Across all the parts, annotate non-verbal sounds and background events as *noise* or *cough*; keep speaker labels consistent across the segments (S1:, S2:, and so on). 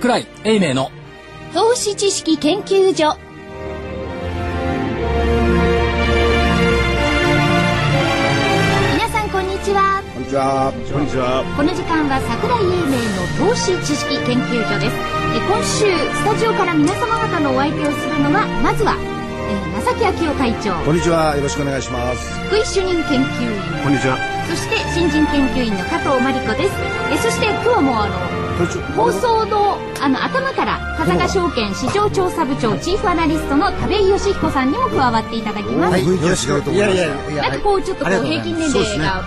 S1: 桜井英明の
S2: 投資知識研究所皆さんこんにちは
S3: こんにちは。
S4: こんにちは。
S2: この時間は桜井英明の投資知識研究所ですえ今週スタジオから皆様方のお相手をするのはまずは、えー、正木昭夫会長
S3: こんにちは。よろしくお願いします。
S2: 福井主任研究員
S4: こんにちは。
S2: そして新人研究員の加藤真理子ですえそして今日はもうあの放送のあの頭から風賀証券市場調査部長チーフアナリストの田部井義彦さんにも加わっていただきます、
S3: 雰囲気が違うと思います。
S4: いや
S2: なんかこうちょっとこう平均年齢が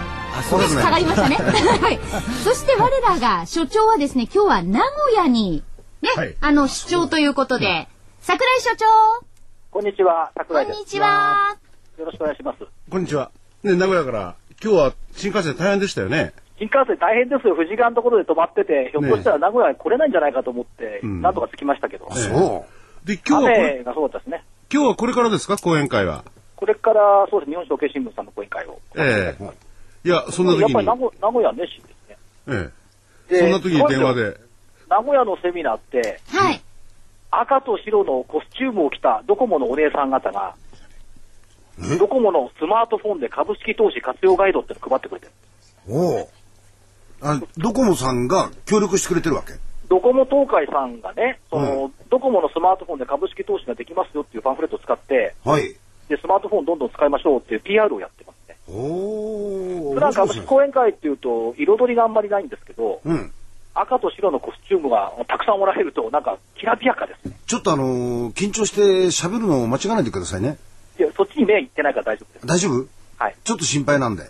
S2: 少し下がりましたね。はい。そして我らが所長はですね、今日は名古屋にね、
S4: はい
S2: あの出張ということで、桜井所長、
S5: こんにちは、
S2: こ
S5: 桜井です。
S2: んにちは。
S5: よろしくお願いします。
S4: こんにちは。ね、名古屋から、今日は新幹線大変でしたよね。
S5: 新幹線大変ですよ。富士川のところで止まってて、ひょっとしたら名古屋に来れないんじゃないかと思って、
S4: うん
S5: なんとか着きましたけど、
S3: そ
S4: で、今日はこれ、
S5: 雨がすごかったですね。
S4: 今日はこれからですか？講演会は。
S5: これから、そうです、日本証券新聞さんの講演会を。
S4: ええいや、そんな
S5: やっ
S4: 時に、
S5: ぱり名古名古屋熱心ですね。
S4: え
S5: で
S4: えそんな時に電話。で、
S5: 名古屋のセミナーって、
S2: はい。
S5: 赤と白のコスチュームを着たドコモのお姉さん方が、ドコモのスマートフォンで株式投資活用ガイドってのを配ってくれてる。
S3: う。おお。あ、ドコモさんが協力してくれてるわけ？
S5: ドコモ東海さんがね、その、ドコモのスマートフォンで株式投資ができますよっていうパンフレットを使って、
S3: はい。
S5: で、スマートフォンどんどん使いましょうっていう PR をやってますね。
S3: おお。
S5: 普段株式講演会っていうと、彩りがあんまりないんですけど、
S3: うん。
S5: 赤と白のコスチュームがたくさんもらえると、なんか、きらびやかですね。
S3: ちょっとあのー緊張して喋るのを間違わないでくださいね。
S5: いや、そっちに目いってないから大丈夫です。
S3: 大丈夫
S5: はい。
S3: ちょっと心配なんで。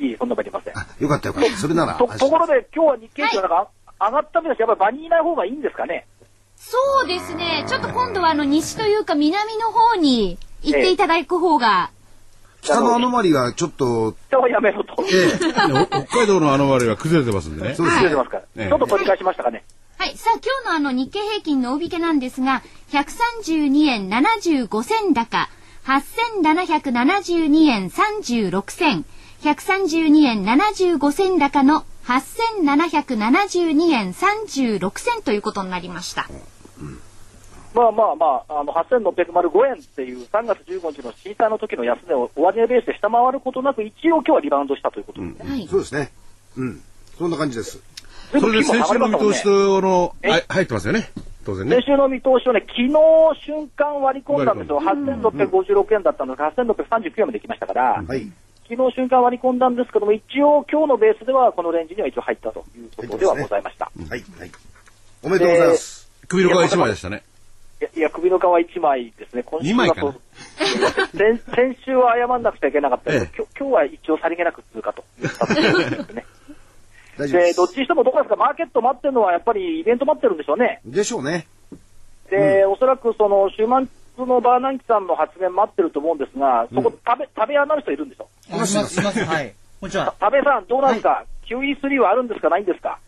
S5: いい、そんなことありません。
S3: あ、よかったよかった。それなら。
S5: とところで、今日は日経平均が上がった目だし、やっぱり場にいない方がいいんですかね？
S2: そうですね。ちょっと今度はあの西というか南の方に行っていただく方が、
S3: 北のアノマリがちょっと、
S5: 下はやめろと。
S3: ええ。
S4: 北海道のあの割は崩れてますんでね。
S3: そうですね。
S5: 出てますから。
S4: ええ
S5: ちょっと取り返しましたかね？
S2: はい。さあ、今日のあの日経平均の大引けなんですが、132円75銭高、8772円36銭、132円75銭高の8772円36銭ということになりました。
S5: まあまあまあ、あの、8605円っていう3月15日の震災の時の安値を終値ベースで下回ることなく、一応今日はリバウンドしたということですね。
S2: はい。
S3: そうですね。うん。そんな感じです。
S4: それで先週の見通しとの、
S5: え？
S4: あ入ってますよね。当然ね
S5: 先。週の見通しをね、昨日瞬間割り込んだんですよ。8656円だったのが8639円まで来ましたから、
S3: はい。
S5: 昨日瞬間割り込んだんですけども、一応今日のベースではこのレンジには一応入ったということではございました。
S3: はい。はい。おめでとうございます。
S4: 首の皮一枚でしたね。
S5: いや、いや首の皮1枚ですね。今週
S4: 二枚かな？
S5: はそう先 *laughs* 先週は謝んなくちゃいけなかったけど、
S4: ええ
S5: 今日今日は一応さりげなく通過という形ですね。で、
S3: 大丈夫です
S5: どっちにしてもどこですか、マーケット待ってるのはやっぱりイベント待ってるんでしょうね。
S3: でしょうね。
S5: で、おそらくその週末のバーナンキさんの発言待ってると思うんですが、そこ、食べ、食べ屋なる人いるんでしょ？
S6: あいます、います。はい。こんにちは。
S5: 食べさん、どうなんですか、QE3 はあるんですか？ないんですか？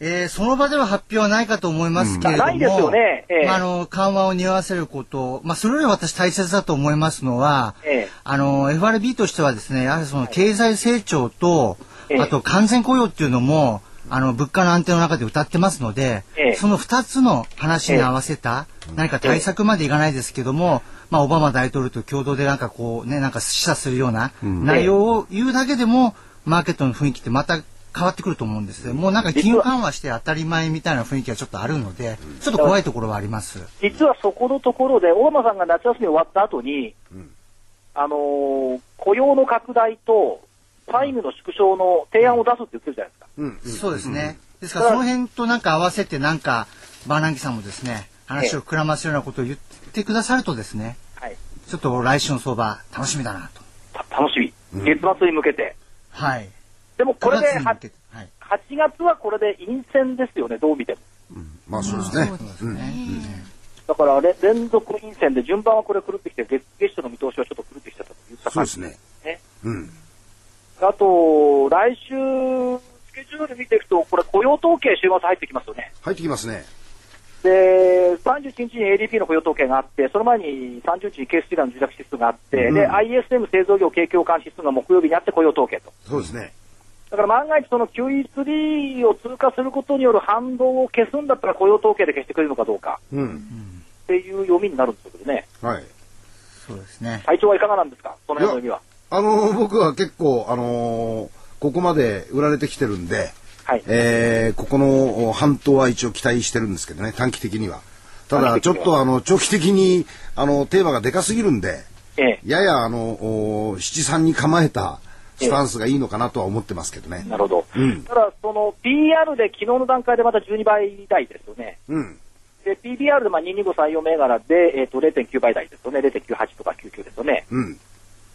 S6: えー、その場では発表はないかと思いますけれども、
S5: ないですよね。ええ。
S6: まあ、あの、緩和を匂わせること、まあ、それより私大切だと思いますのは、
S5: ええ。
S6: あの、FRB としてはですね、やはりその経済成長と、
S5: ええ。
S6: あと完全雇用っていうのも、あの、物価の安定の中で歌ってますので、
S5: ええ。
S6: その二つの話に合わせた、何か対策までいかないですけども、まあ、オバマ大統領と共同でなんかこうね、なんか示唆するような内容を言うだけでも、マーケットの雰囲気ってまた変わってくると思うんですね。もうなんか金融緩和して当たり前みたいな雰囲気がちょっとあるので、ちょっと怖いところはあります。
S5: 実はそこのところで、オバマさんが夏休み終わった後に、あのー雇用の拡大と債務の縮小の提案を出すって言ってるじゃないですか。
S3: うん。
S6: そうですね。ですからその辺となんか合わせてなんか、バーナンキさんもですね、話を膨らますようなことを言ってくださるとですね、
S5: はい。
S6: ちょっと来週の相場楽しみだなと。
S5: た楽しみ。月末に向けて。
S6: はい。
S5: でもこれで、
S6: 9月に
S5: は
S6: い。
S5: 8月はこれで陰線ですよね、どう見ても。
S3: まあそうですね。
S2: そうですね。
S5: だかられ連続陰線で順番はこれ狂ってきて、月月初の見通しはちょっと狂ってきちゃったといった感じ
S3: そうですね。
S5: ね。
S3: うん。
S5: あと、来週、スケジュール見ていくと、これ雇用統計週末入ってきますよね。
S3: 入ってきますね。
S5: で、31日に ADP の雇用統計があって、その前に30日にケースティラの受託指数があって、
S3: うん
S5: で、ISM 製造業景況感指数が木曜日にあって雇用統計と。
S3: そうですね。
S5: だから万が一その QE3 を通過することによる反動を消すんだったら雇用統計で消してくれるのかどうか
S3: うん。
S5: っていう読みになるんですけどね。
S3: はい。
S6: そうですね。
S5: 体調はいかがなんですか？その辺の読みは。
S3: あのー僕は結構、あのーここまで売られてきてるんで、
S5: はい。
S3: えーここの半島は一応期待してるんですけどね、短期的には。ただ、ちょっとあの、長期的に、あの、テーマがでかすぎるんで、
S5: ええ。
S3: ややあの、お七三に構えたスタンスがいいのかなとは思ってますけどね。
S5: なるほど。
S3: うん
S5: ただ、その PR で昨日の段階でまた12倍台ですよね。
S3: うん。
S5: で、PBR でまあ225採用銘柄で、えっ、と、0.9倍台ですよね。0.98とか99ですよね。
S3: うん。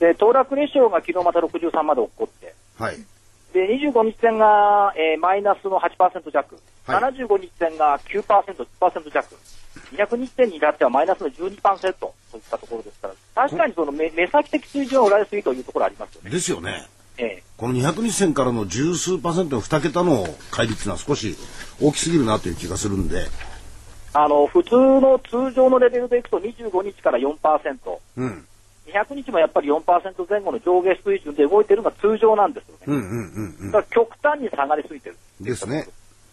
S5: で、騰落レシオが昨日また63まで落っこって、
S3: はい。
S5: で、25日線が、えーマイナスの8%弱、
S3: はい
S5: 75日線が9%、10%弱、200日線に至ってはマイナスの12%といったところですから、確かにその目目先的水準は売られすぎというところありますよね。
S3: ですよね。
S5: ええ
S3: この200日線からの十数パーセントの2桁の乖離っていうのは少し大きすぎるなという気がするんで、
S5: あの、普通の通常のレベルでいくと25日から4%、
S3: うん。
S5: 200日もやっぱり4%前後の上下水準で動いてるのが通常なんですよね。
S3: うんうんうん
S5: だから極端に下がりすぎてる。
S3: うん。ですね。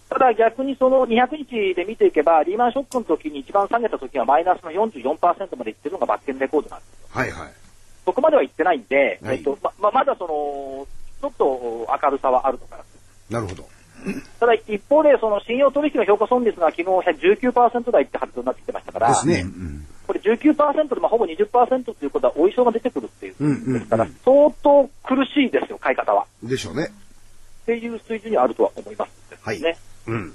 S5: ただ逆にその200日で見ていけば、リーマンショックの時に一番下げた時はマイナスの44%までいってるのがバッケンレコードなんですよ。
S3: はいはい。
S5: そこまではいってないんで、
S3: はい
S5: えっとまままだその、ちょっと明るさはあるのかな。
S3: なるほど。
S5: ただ一方で、その信用取引の評価損率が昨日19%台って発表になってきてましたから、
S3: ですね。
S5: これ19%でまあほぼ20%ということは、お衣装が出てくるっていう、
S3: うんうんうん
S5: ですから、相当苦しいですよ、買い方は。
S3: でしょうね。
S5: っていう水準にあるとは思います、
S3: はい
S5: ね。
S3: うん。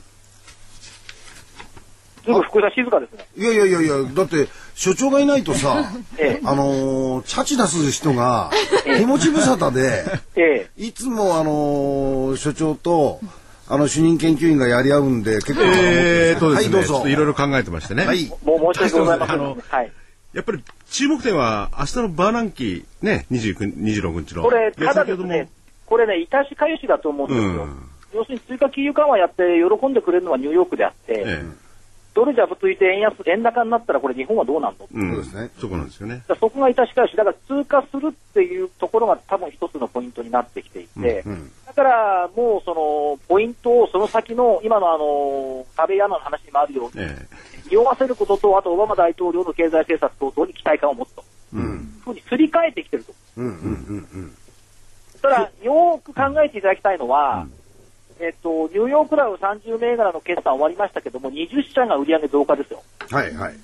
S5: 福井さん静かですね。
S3: いやいやいやいや、だって、所長がいないとさ、*laughs*
S5: ええ
S3: あのー、チャチ出す人が、手持ち無沙汰で、*laughs*
S5: ええ
S3: いつもあのー所長と、あの、主任研究員がやり合うんで、結構、
S4: えーっとですね、
S3: はい、どうぞ
S4: ちょっと。いろいろ考えてましてね。
S3: はい。
S5: もう申し訳ございません。
S4: あの
S5: はい。
S4: やっぱり注目点は明日のバーナンキーね、29 26日の。
S5: これ、ただですね、これね、いたしかゆしだと思うんですよ。
S4: うん
S5: 要するに追加金融緩和やって喜んでくれるのはニューヨークであって、
S4: え
S5: ドルジャブついて円安、円高になったらこれ日本はどうなんの、
S4: えうん
S3: そうですね
S4: そこなんですよね。
S5: そこがいたしかゆし、だから通過するっていうところが多分一つのポイントになってきていて、
S3: うん
S5: だからもうそのポイントをその先の今のあの、壁屋の話にもあるように、
S4: え
S5: 匂わせることと、あとオバマ大統領の経済政策等々に期待感を持つと。
S3: うん。
S5: ふうにすり替えてきてると。
S3: うんうんうんうん。
S5: ただ、よーく考えていただきたいのは、えっと、ニューヨークダウ30銘柄の決算終わりましたけども、20社が売上増加ですよ。
S3: はいはい。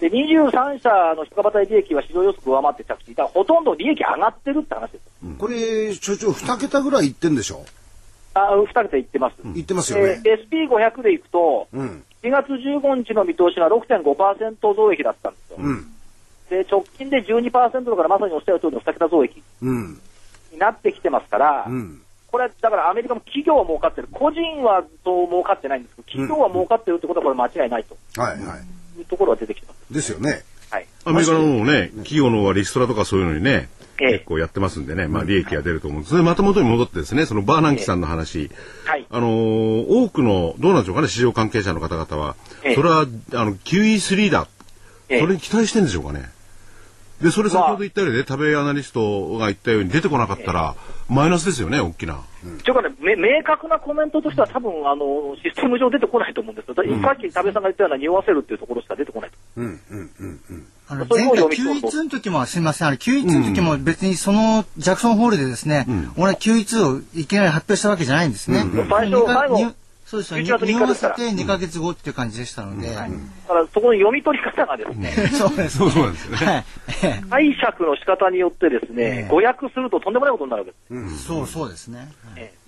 S5: で、23社の人型利益は市場予測上回って着地。だからほとんど利益上がってるって話です。
S3: これ、所長、2桁ぐらいいってんでしょ？
S5: あ、二桁いってます。
S3: いってますよね。
S5: えー SP500 でいくと、
S3: うん。
S5: 4月15日の見通しが6.5%増益だったんですよ。
S3: うん。
S5: で、直近で12%だからまさにおっしゃる通りの2桁増益
S3: うん。
S5: になってきてますから、
S3: うん。
S5: これ、だからアメリカも企業は儲かってる。個人はそう儲かってないんですけど、企業は儲かってるってことはこれ間違いないと
S3: はいはい。
S5: いうところは出てきてます。
S3: ですよね。
S5: はい。
S4: アメリカのね、企業のリストラとかそういうのにね、
S5: ええ
S4: 結構やってますんでね、まあ利益が出ると思うんです。それでまた元に戻ってですね、そのバーナンキさんの話、
S5: はい。
S4: あのー多くの、どうなんでしょうかね、市場関係者の方々は、
S5: ええ
S4: それは、あの、QE3 だ。
S5: ええ
S4: それに期待してるんでしょうかね。で、それ先ほど言ったようにね、食べアナリストが言ったように出てこなかったら、マイナスですよね、大きな。
S5: というかね、め明確なコメントとしては多分、あの、システム上出てこないと思うんですよ。ださっき田部さんが言ったような匂わせるっていうところしか出てこないと。
S3: うんうんうんうん。
S6: あの前回
S5: のを読み取ると
S6: 9-1の時もすみません、あの9-1の時も別にそのジャクソンホールでですね、俺は9-1をいきなり発表したわけじゃないんですね。
S5: 最初
S6: 二か
S5: 最後
S6: にそうですよ、
S5: 11月3日から
S6: せて2ヶ月後っていう感じでしたので。
S5: だからそこの読み取り方がですね、*laughs*
S6: そうです。
S4: そうなんですよね。
S6: はい。
S5: 解釈の仕方によってですね、誤訳するととんでもないことになるわけです。
S6: そうそうですね。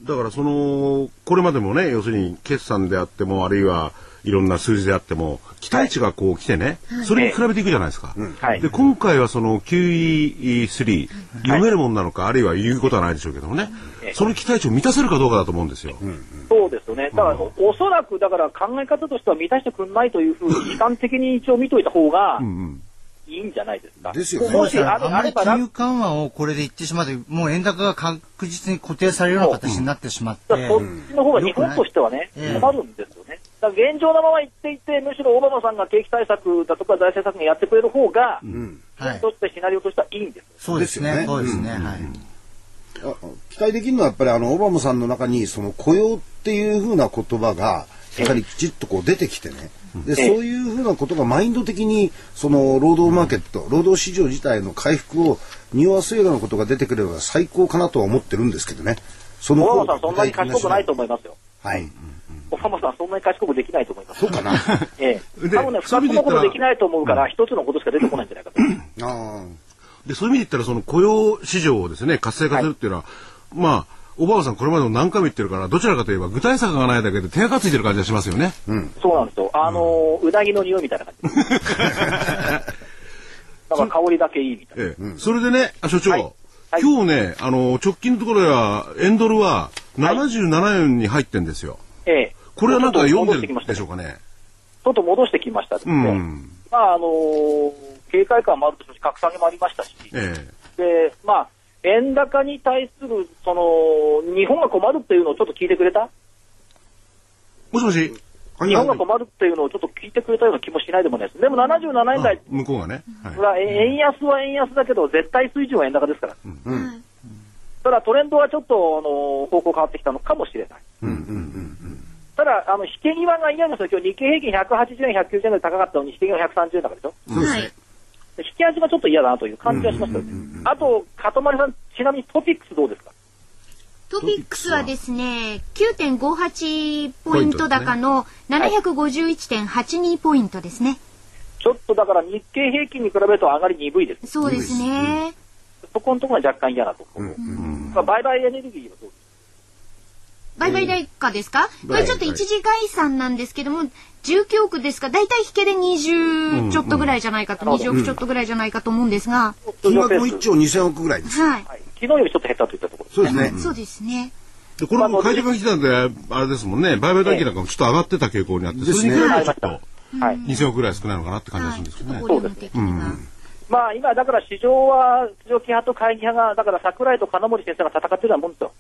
S4: だからその、これまでもね、要するに決算であっても、あるいはいろんな数字であっても、期待値がこう来てね、それに比べていくじゃないですか。
S5: はい。
S4: で、今回はその QE3、読めるもんなのか、あるいは言うことはないでしょうけどもね、その期待値を満たせるかどうかだと思うんですよ。
S5: そうですよね。だから、おおそらく、だから考え方としては満たしてくんないというふうに、悲観的に一応見といた方がいいんじゃないですか。
S3: ですよね。
S5: もしある
S6: あまり金融緩和をこれで言ってしまって、もう円高が確実に固定されるような形になってしまって。
S5: そっちの方が日本としてはね、
S6: ええ
S5: 困るんです現状のまま言っていて、むしろオバマさんが景気対策だとか財政策にやってくれる方が、
S3: うん。
S6: はい
S5: そしてシナリオとしてはいいんですよ。
S6: そうですね。
S3: ですよね
S6: そうですね。はい。
S3: あ期待できるのはやっぱりあのオバマさんの中にその雇用っていうふうな言葉がやはりきちっとこう出てきてね、でそういうふうなことがマインド的にその労働マーケット、労働市場自体の回復を匂わすようなことが出てくれば最高かなとは思ってるんですけどね。その
S5: オバマさんそんなに賢くないと思いますよ。
S3: はい。
S5: オバマさんそんなに賢くできないと思います。
S3: そうかな。
S5: ええ。*laughs*
S4: で
S5: 多分ね、二つのことできないと思うから、一つのことしか出てこないんじゃないかと。
S3: あ
S4: で、そういう意味で言ったら、その雇用市場をですね、活性化するっていうのは、まあ、オバマさんこれまでも何回も言ってるから、どちらかといえば具体策がないだけで手がついてる感じがしますよね。
S5: そうなんですよ。あのー、うなぎの匂いみたいな感じ。*laughs* なんか香りだけいいみたいな。
S4: ええそれでね、あ所長、
S5: はいはい
S4: 今日ね、あの、直近のところでは、円ドルは77円に入ってんですよ。
S5: ええ。
S4: これはなんか読んで
S5: 戻してきました
S4: るでしょうかね。
S5: ちょっと戻してきましたです
S4: う
S5: ね。
S4: ん。
S5: まあ、あのー警戒感もあるとし、格下げもありましたし、
S4: ええ
S5: で、まあ、円高に対する、その、日本が困るっていうのをちょっと聞いてくれた？
S4: もしもし、
S3: あ。
S5: 日本が困るっていうのをちょっと聞いてくれたような気もしないでもないです。でも77円
S4: あ
S5: 台、
S4: 向こうがね。はい
S5: 円安は円安だけど、絶対水準は円高ですから。
S3: うん。
S5: ただトレンドはちょっと、あの方向変わってきたのかもしれない。
S3: うんうんうん
S5: ただ、あの、引け際が嫌なんですよ。今日日経平均180円、190円ぐらい高かったのに、引け際130円だからでしょ？
S2: はい。
S5: で引き味がちょっと嫌だなという感じがしました。あと、かとまりさん、ちなみにトピックスどうですか？
S2: トピックスはですね、9.58ポイント高の751.82ポイントですね。
S5: ちょっとだから日経平均に比べると上がり鈍いです。
S2: そうですね。
S5: そこのところが若干嫌だと思う。まあ売買エネルギーはどうです
S2: 売買代価ですか？これちょっと一時概算なんですけども、19億ですか？だいたい引けで20ちょっとぐらいじゃないかと、
S5: うん
S2: 20億ちょっとぐらいじゃないかと思うんですが、
S3: 金額も1兆2000億ぐらいです。
S2: はい。
S5: はい。昨日よりちょっと減ったといったところです
S3: そうですね。
S2: そうですね。
S4: で、これも会社が来てたんで、あれですもんね、売買代金なんかもちょっと上がってた傾向にあって、それに比べるとちょっと
S5: はい。
S4: 2000億ぐらい少ないのかなって感じがす
S2: はい。
S4: るんですけどね
S2: ちょっと。ボリューム的には。
S5: まあ今、だから市場は、市場機派と会議派が、だから桜井と金森先生が戦ってるようなもんですよ。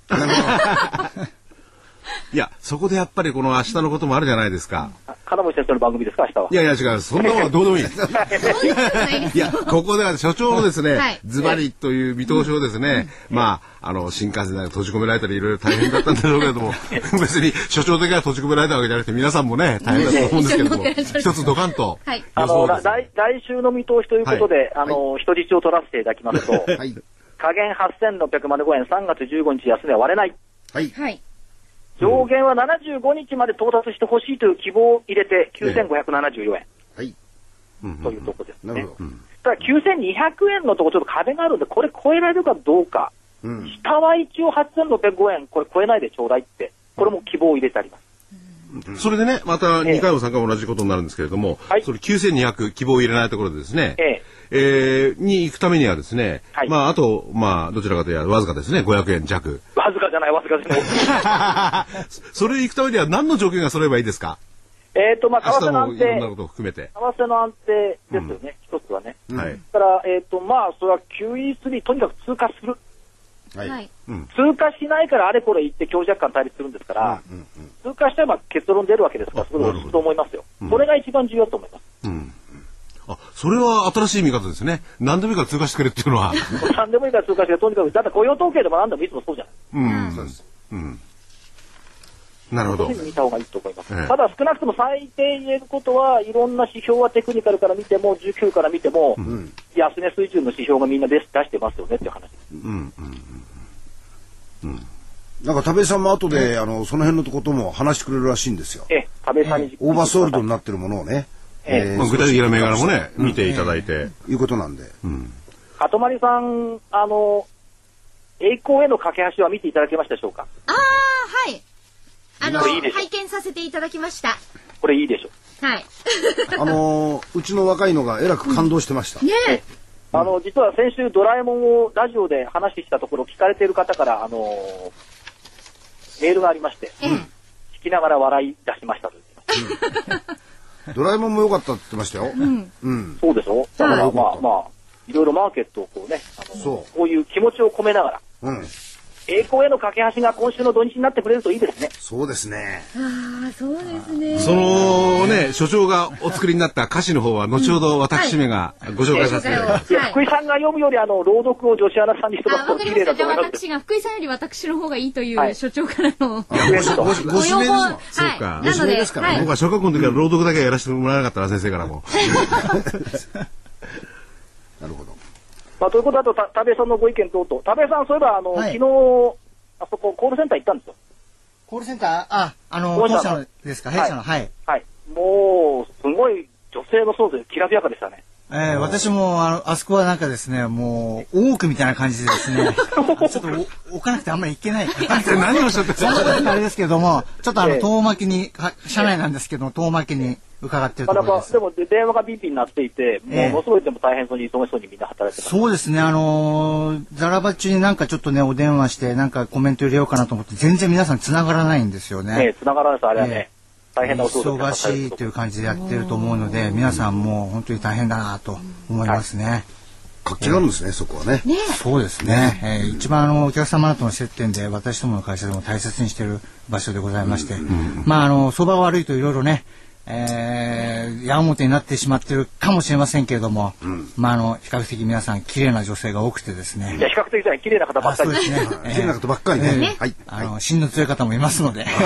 S4: いや、そこでやっぱりこの明日のこともあるじゃないですか。
S5: あ金森先生の番組ですか、明日は。
S4: いやいや違う、そんなものはどうでもいい。*laughs*
S2: い
S4: や、ここでは所長のですね、
S2: はい
S4: ズバリという見通しをですね、まあ、あの、新幹線で閉じ込められたりいろいろ大変だったんだろうけれども、*laughs* 別に所長的には閉じ込められたわけじゃなくて、皆さんもね、大変だと思うんですけども、*laughs* 一つドカンと
S2: はい
S5: あの。来来週の見通しということで、あの、人質を取らせていただきますと、
S3: はい。
S5: 下限8605円、3月15日安値は割れない。
S3: はい。
S2: はい。
S5: 上限は75日まで到達してほしいという希望を入れて、9574円
S3: はい。
S5: というところですね。ただ9200円のところちょっと壁があるんで、これ超えられるかどうか。
S3: うん。
S5: 下は一応8605円、これ超えないでちょうだいって、これも希望を入れてあります。
S4: それでね、また2回も3回も同じことになるんですけれども、
S5: はい
S4: それ9200希望を入れないところでですね、
S5: ええ
S4: えーに行くためにはですね、
S5: はい
S4: まあ、あと、まあ、どちらかというとわずかですね、500円弱。
S5: わずかじゃない、わずかじゃない。*laughs*
S4: それ行くためには何の条件が揃えばいいですか？
S5: えっと、まあ、為替の安定
S4: もいろんなこ、とを含めて。
S5: 為替の安定ですよね、一つはね。
S4: はい。
S5: だから、えっ、と、まあ、それは QE3、とにかく通過する。
S3: はい。
S2: はい。
S5: 通過しないからあれこれ言って強弱感対立するんですから、通過しちゃえば結論出るわけですから、それをすると思いますよ。それが一番重要だと思います。
S4: あ、それは新しい見方ですね。何でもいいから通過してくれっていうのは。
S5: 何でもいいから通過して、とにかく、だって雇用統計でも何でもいつもそうじゃない。
S4: うん。
S3: そうです。
S4: なるほど
S5: 見た方がいいと思います。
S4: ええ
S5: ただ少なくとも最低言えることは、いろんな指標はテクニカルから見ても、19から見ても、安値水準の指標がみんな出し出してますよねっていう話です。
S3: なんか、田部井さんも後で、あの、その辺のことも話してくれるらしいんですよ。
S5: ええ、食べさんに、
S3: オーバーソールドになってるものをね。
S4: 具体的な銘柄もね、見ていただいて。
S3: いうことなんで。
S5: かとまりさん、あの、栄光への架け橋は見ていただけましたでしょうか？
S2: ああ、はい。あの、
S5: これいいでしょ
S2: 拝見させていただきました。
S5: これいいでしょ
S2: はい。*laughs*
S3: あのーうちの若いのがえらく感動してました。
S2: ね
S5: えあの、実は先週ドラえもんをラジオで話してきたところ、聞かれている方から、あのメールがありまして、
S2: え。え
S5: 聞きながら笑い出しましたと言ってます。*laughs*
S3: ドラえもんも良かったって言ってましたよ。うん。
S5: そうでしょ？だから
S3: うん
S5: まあまあ、いろいろマーケットをこうね、あの
S3: そう
S5: こういう気持ちを込めながら、
S3: うん。
S5: 栄光への架け橋が今週の土日になってくれるといいですね。
S3: そうですね。
S2: ああ、そうですね。
S4: そのね、所長がお作りになった歌詞の方は、後ほど私めがご紹介させていただきます。
S5: いや、福井さんが読むより、あの、朗読を女子アナさんにしてもら
S2: あ、
S5: うと綺
S2: わかりました。じゃあ
S5: 麗だと思います。
S2: 私が、福井さんより私の方がいいとい
S5: はい
S2: う所長からの。
S3: ご指名です。
S4: そうか
S2: はい。なので、
S3: ご指名ですからね
S2: はい
S4: 僕は小学校の時は朗読だけはやらせてもらわなかったら、先生からも。*laughs* *laughs*
S3: なるほど。
S5: まあ、ということだと、た田部さんのご意見等々。田部さん、そういえば、あの、
S6: はい
S5: 昨日、あそこ、コールセンター行ったんですよ。
S6: コールセンター、あ、あの、
S5: 本社の
S6: ですか、弊社の、はい。
S5: はい。もう、すごい女性のそうで、きらびやかでしたね。
S6: えー、私もあのあそこはなんかですねもう大奥みたいな感じでですね *laughs* ちょっとお置かなくてあんまりいけない。*laughs*
S4: 何をおっしゃって
S6: あれですけどもちょっとあの
S5: ええ。
S6: 遠巻きにか社内なんですけども遠巻きに伺ってるところです。
S5: でも、で電話がビンビン鳴っていて、
S6: ええ。
S5: ものすごいでも大変そうに、忙しそうにみんな働いてます。
S6: そうですねあのーザラバ中になんかちょっとねお電話してなんかコメント入れようかなと思って全然皆さん繋がらないんですよね。
S5: ねえ、繋がらないです、あれはね。
S6: え
S5: 大変なお仕事
S6: 忙しいという感じでやってると思うので皆さんもう本当に大変だなと思いますね。
S3: 活気があるんですね、そこはね。
S6: そうですね、えー一番あのお客様との接点で私どもの会社でも大切にしている場所でございまして、まああの相場が悪いといろいろね、えー、矢面になってしまってるかもしれませんけれども、まああの比較的皆さん綺麗な女性が多くてですね
S5: いや、比較的じゃない、綺麗な方ばっかり
S6: ですね。えー
S3: 綺麗なことばっかりね。はい。
S6: あの、芯の強い方もいますので。*laughs*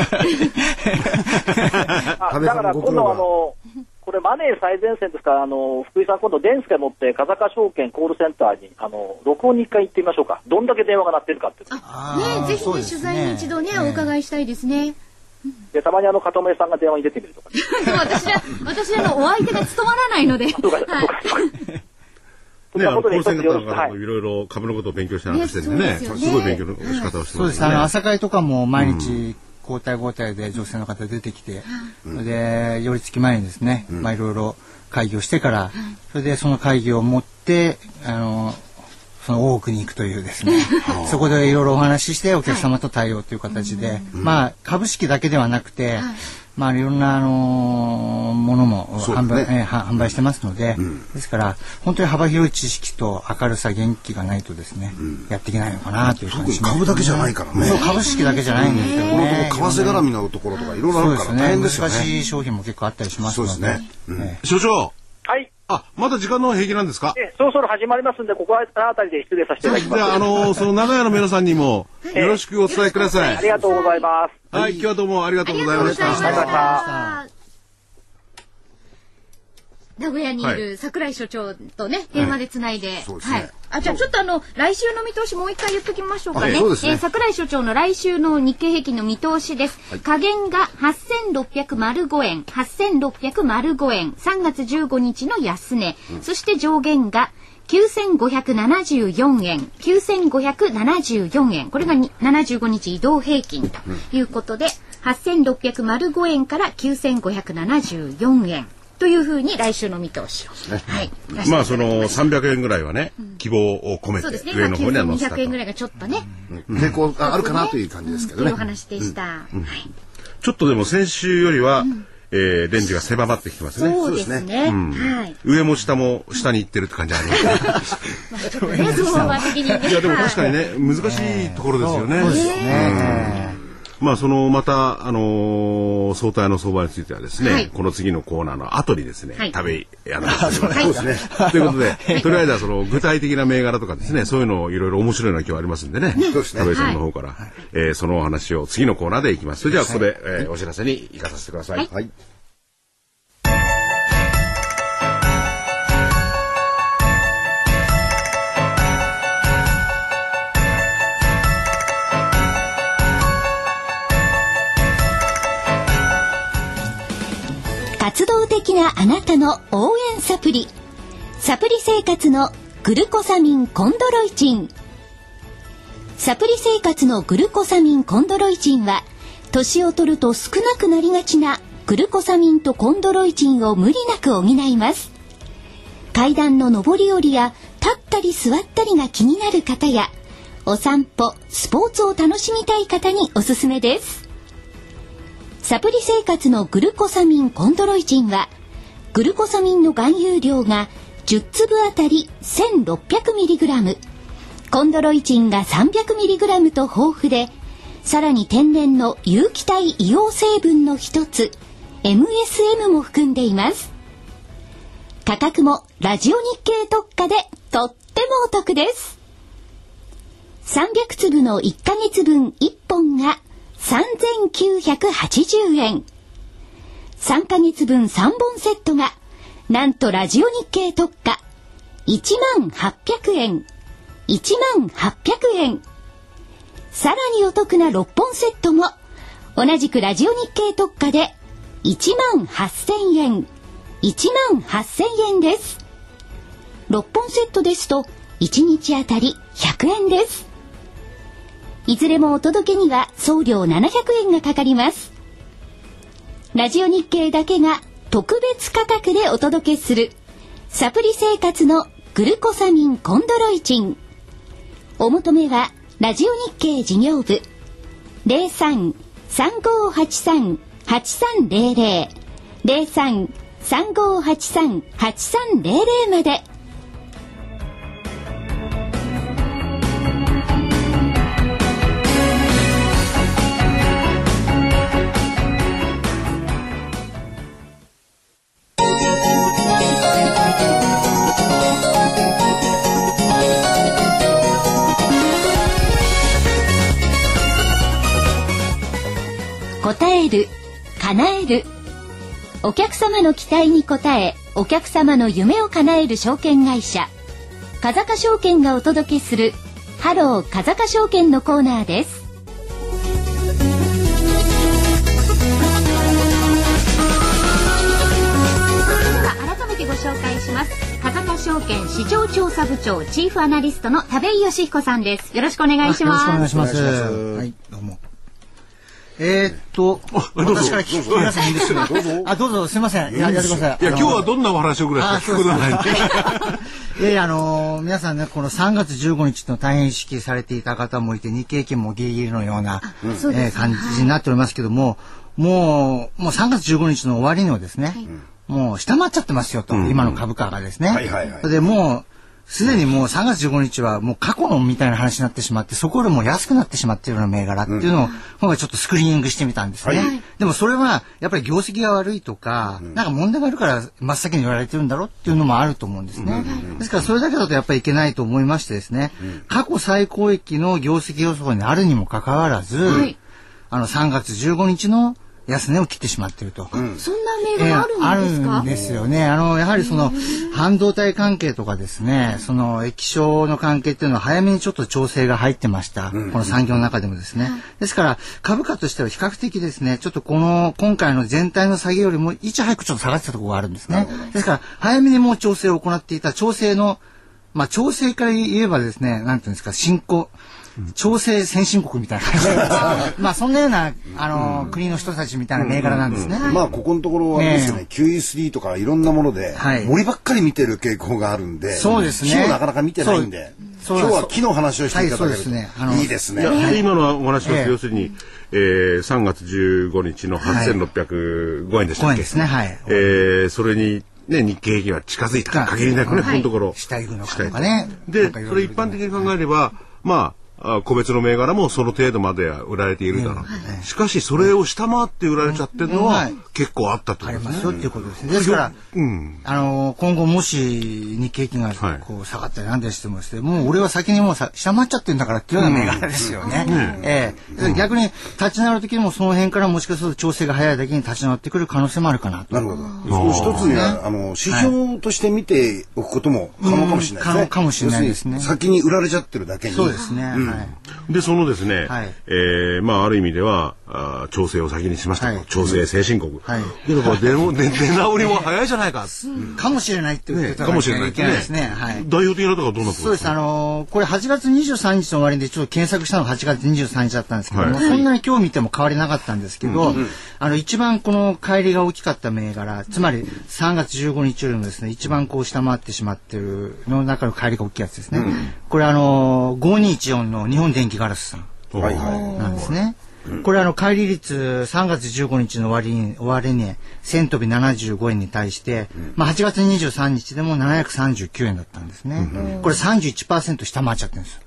S5: だから今度あの、これマネー最前線ですから、あの、福井さん今度電助持って、風賀証券コールセンターに、あの、録音に一回行ってみましょうか。どんだけ電話が鳴ってるかって
S2: ねぜひね、
S6: そうです
S2: 取材に一度ね、
S6: ええ
S2: お伺いしたいですね。
S5: で、たまにあの、片目さんが電話に出てみるとか。*laughs*
S2: でも私は、私あの、お相手が務まらないので。
S5: そうか、そうか、そうか。そん *laughs*
S4: ね、あの、
S5: なことで一
S4: コールセンタ
S5: つよろしく。はい
S4: ーの方も。いろいろ株のことを勉強してなんかしてるんでね、
S2: すよね
S4: すごい勉強の仕方をして
S6: そうです。あの。朝会とかも毎日交代交代で女性の方出てきて、で、寄り付き前にですね、まあいろいろ会議をしてから、それでその会議を持って、あの、その大奥に行くというですね、*laughs* そこでいろいろお話ししてお客様と対応という形で、まあ株式だけではなくて、まあいろんなあのものも販売,、えーは販売してますので、ですから本当に幅広い知識と明るさ元気がないとですね、やっていけないのかなという感じします。
S3: 株だけじゃないからね。
S6: そう株式だけじゃないんですけど
S3: この
S6: ね。
S3: とこ為替絡みのところとかいろいろあるから大
S6: そうですね。難
S3: 変ですよね。
S6: しい商品も結構あったりしますので。
S3: そうですねうん
S6: え
S4: 所長、
S5: はい。
S4: あ、まだ時間の平気なんですか？
S5: え、そろそろ始まりますんで、ここあたりで失礼させていただきます。
S4: じゃあ、あの、その長屋の皆さんにも、よろしくお伝えください。
S5: ありがとうございます。
S4: はい、今日はどうもありがとうございました。
S5: ありがとうございま
S2: 名古屋にいる桜井所長とね、電話でつない。で、はい。あ、じゃあちょっとあの、来週の見通しもう一回言っときましょうかね。
S3: はい。そうですね。
S2: えー桜井所長の来週の日経平均の見通しです。下限が8605円、8605円、3月15日の安値、そして上限が9574円、9574円。これがに75日移動平均ということで、8605円から9574円。というふうに来週の見通しを。はい。
S4: まあ、その300円ぐらいはね、希望を込め
S2: そうですね。
S4: て、上の方には載せた
S2: 9200
S4: と
S2: 円ぐ。らいがちょっとね、
S3: 抵抗があるかなという感じですけどね
S2: っていうお。話でした。はい。
S4: ちょっとでも先週よりは、えーレンジが狭まってきてますね。
S2: そうですね。はい。
S4: 上も下も下に行ってるって感じありますね。いや、でも確かに
S2: はい。
S4: ね、難しいところですよね。
S6: そうですね。
S4: まあ、その、また、あのー相対の相場についてはですね、
S2: はい。
S4: この次のコーナーの後にですね、
S2: はい。
S4: 食べ、あの、そう
S3: そうですね。
S4: ということで、とりあえずはその具体的な銘柄とかですね、そういうのをいろいろ面白いのが今日ありますんでね、田部さんの方から、えーそのお話を次のコーナーでいきます。それじゃあここで、えーお知らせに行かさせてください。
S3: はい。
S1: 活動的なあなたの応援サプリ。サプリ生活のグルコサミンコンドロイチン。サプリ生活のグルコサミンコンドロイチンは、年を取ると少なくなりがちなグルコサミンとコンドロイチンを無理なく補います。階段の上り下りや立ったり座ったりが気になる方や、お散歩、スポーツを楽しみたい方におすすめです。サプリ生活のグルコサミンコンドロイチンは、グルコサミンの含有量が10粒あたり 1600mg、
S2: コンドロイチンが 300mg と豊富でさらに天然の有機体硫黄成分の一つ MSM も含んでいます。価格もラジオ日経特価でとってもお得です。300粒の1ヶ月分1本が3980円。3ヶ月分3本セットがなんとラジオ日経特価。1万800円。1万800円。さらにお得な6本セットも同じくラジオ日経特価で1万8000円。1万8000円です。6本セットですと1日あたり100円です。いずれもお届けには送料700円がかかります。ラジオ日経だけが特別価格でお届けするサプリ生活のグルコサミンコンドロイチン。お求めはラジオ日経事業部。03-3583-8300 03-3583-8300まで。答える叶える。お客様の期待に応えお客様の夢を叶える証券会社。風賀証券がお届けするハロー風賀証券のコーナーです。
S7: では改めてご紹介します。風賀証券市場調査部長チーフアナリストの田部井義彦さんです。よろしくお願いし
S6: よろしくお願
S7: ます。
S6: いします。
S3: お願いします。
S6: はい、どうも。えー、っと、私から聞いて皆さんいいですか
S3: どうぞ。
S6: あ、どうぞ、すみません。ややってください。
S4: いや、今日はどんなお話をぐらい
S6: あ
S4: しか聞くことがない。んで。*laughs*
S6: いやいや、あのー皆さんね、この3月15日の大変意識されていた方もいて、日経金もギリギリのような、えー感じになっておりますけども、もう、もう3月15日の終わりにはですね、もう下回っちゃってますよと、今の株価がですね。
S3: はいはいはい。
S6: それでもう、すでにもう3月15日はもう過去のみたいな話になってしまって、そこよりも安くなってしまっているような銘柄っていうのを、今回ちょっとスクリーニングしてみたんですね。
S3: はい。
S6: でもそれは、やっぱり業績が悪いとか、なんか問題があるから真っ先に言われてるんだろうっていうのもあると思うんですね。ですからそれだけだとやっぱりいけないと思いましてですね、過去最高益の業績予想にあるにもかかわらず、
S7: い。
S6: あの3月15日の安値を切ってしまっていると。
S7: そんな銘柄あるんですか、
S6: ええあるんですよね。あの、やはりその、半導体関係とかですね、その液晶の関係っていうのは早めにちょっと調整が入ってました。この産業の中でもですね。ですから、株価としては比較的ですね、ちょっとこの、今回の全体の下げよりも、いち早くちょっと下がってたところがあるんですね。ですから、早めにもう調整を行っていた調整の、まあ、調整から言えばですね、なんていうんですか、進行、調整先進国みたいな感じ。*laughs* まあそんなようなあの、国の人たちみたいな銘柄なんですね。
S3: まあここのところはですよね、QE3 とかいろんなもので、
S6: はい。
S3: 森ばっかり見てる傾向があるんで、
S6: そうですね。
S3: 木をなかなか見てないんで、
S6: そう
S3: 今日は木の話をしていただけると、
S6: はい
S3: いいですね。
S4: 今のお話は、
S6: ええ。
S4: 要するに、えー、3月15日の8605円でしたっけ、
S6: 5円ですね。はい。
S4: えー、それに、ね、日経平均は近づいた。限りなくね、このところ。
S6: 下行くのかね。
S4: で、それ一般的に考えれば、まあ、あ個別の銘柄もその程度までは売られているだろう。しかし、それを下回って売られちゃってるのは
S6: はい
S4: 結構あったといますね。
S6: りますよっていうことですね。ですから、
S4: うん。
S6: あの今後もし日経平均が
S4: はい
S6: こう下がったりなんでしてもですね、もう俺は先にもうさ下回っちゃってるんだからっていうような銘柄ですよね。ええ逆に立ち直る時にもその辺からもしかすると調整が早いだけに立ち直ってくる可能性もあるかなと。
S3: なるほど。その一つには、あの、指標として見ておくことも可能かもしれないですね。
S6: うん可能かもしれないですね
S3: 先に売られちゃってるだけに。
S6: そうですね。はい。
S4: で、そのですね、
S6: はい
S4: えーまあ、ある意味では、あー調整を先にしましたと、
S6: はい
S4: 調整先進国。
S6: はい
S4: けど、これ *laughs* 出直りも早いじゃないか。
S6: かもしれないっていうこと
S4: かもしれない
S6: ですね。はい。
S4: 代表的なところはどんなとこ
S6: そうです。あのーこれ8月23日の終わりでちょっと検索したのが8月23日だったんですけども、
S4: はい
S6: そんなに今日見ても変わりなかったんですけど、あの一番この乖離が大きかった銘柄、つまり3月15日よりもですね、一番こう下回ってしまってるの中の乖離が大きいやつですね。これあのー5214の日本電気ガラスさん。なんですね。これあの、乖離率3月15日の終わりに、終値、ね、1000飛び75円に対して、まあ8月23日でも739円だったんですね。これ31%下回っちゃってるんですよ。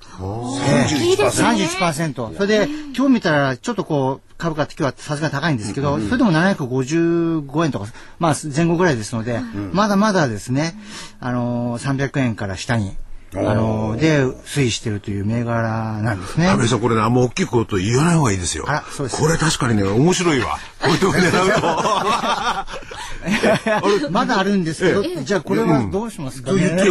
S6: 31%。それで、今日見たら、ちょっとこう、株価って今日はさすがに高いんですけど、それでも755円とか、まあ前後ぐらいですので、まだまだですね、あのー、300円から下にあので推移してるという銘柄なんですね。
S4: 安倍さんこれねあんま大きいこと言わない方がいいですよ。あそうです、これ確かにね面白いわ。*laughs*
S6: まだあるんですけど、じゃあこれはどうしますか、ね、いやで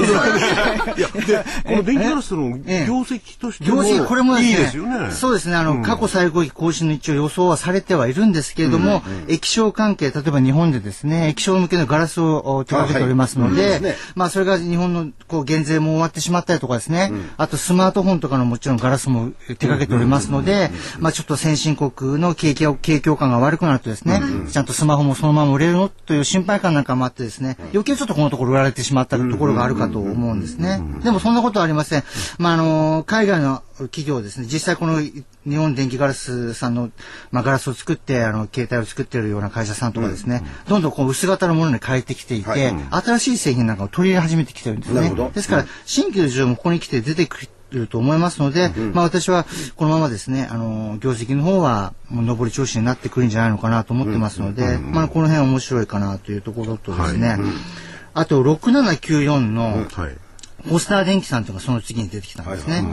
S4: この電気ガラスの業績としても、業績
S6: これもいいですよね。そうですねあの、過去最高益更新の一応予想はされてはいるんですけれども、液晶関係例えば日本でですね液晶向けのガラスを手掛けておりますので、まあそれが日本のこう減税も終わってしまったりとかですね、うん、あとスマートフォンとかのもちろんガラスも手掛けておりますので、まあちょっと先進国の景気景況感が悪くなるとですね、ちゃんとスマホもそのまま売れるの？という心配感なんかもあってですね、余計ちょっとこのところ売られてしまったところがあるかと思うんですね。でもそんなことはありません。まああの、海外の企業ですね、実際この日本電気ガラスさんの、まあ、ガラスを作って、あの、携帯を作っているような会社さんとかですね、うん、どんどんこう薄型のものに変えてきていて、はい新しい製品なんかを取り入れ始めてきてるんですね。ですから、新規の需要もここに来て出てくると思いますので、うん、まあ私はこのままですね、あの、業績の方は上り調子になってくるんじゃないのかなと思ってますので、まあこの辺面白いかなというところとですね、はい、あと6794の、はい。ポスター電機さんというのがその次に出てきたんですね。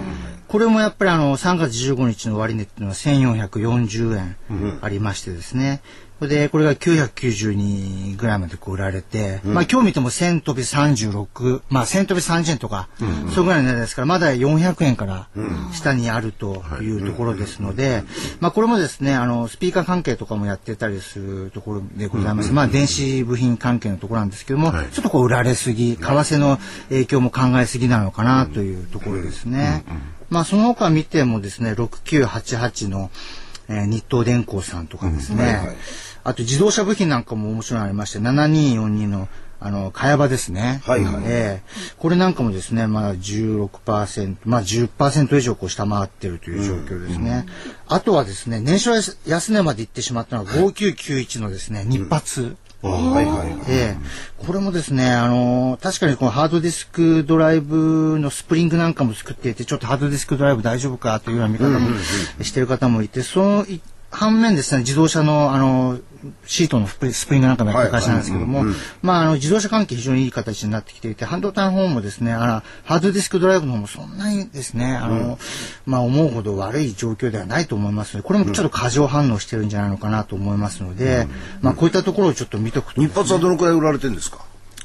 S6: これもやっぱりあの3月15日の終値っていうのは1440円ありましてですね。で、これが992ぐらいまでこう売られて、うん、まあ今日見ても1000飛び36、まあ1000飛び30円とか、うん、それぐらいの値段ですから、まだ400円から下にあるというところですので、まあこれもですね、あの、スピーカー関係とかもやってたりするところでございます。まあ電子部品関係のところなんですけども、はい、ちょっとこう売られすぎ、為替の影響も考えすぎなのかなというところですね。まあその他見てもですね、6988の、えー、日東電工さんとかですね、うんはいはい、あと自動車部品なんかも面白いのありまして7242のあの、茅場ですね。はいはい。えー、これなんかもですね、まだ16%、まあ10%以上こう下回ってるという状況ですね。うん、あとはですね、年初安値まで行ってしまったのは5991のですね、日発。はいはいこれもですね、あのー、確かにこのハードディスクドライブのスプリングなんかも作っていて、ちょっとハードディスクドライブ大丈夫かというような見方もしてる方もいて、その反面ですね、自動車の、あの、シートのスプリングなんかもやってる会社なんですけども、まあ、あの、自動車関係非常にいい形になってきていて、半導体の方もですね、あの、ハードディスクドライブの方もそんなにですね、あの、うん、まあ、思うほど悪い状況ではないと思いますので、これもちょっと過剰反応してるんじゃないのかなと思いますので、うん、まあ、こういったところをちょっと見とくと、
S3: ね、日発はどのくらい売られてるんですか？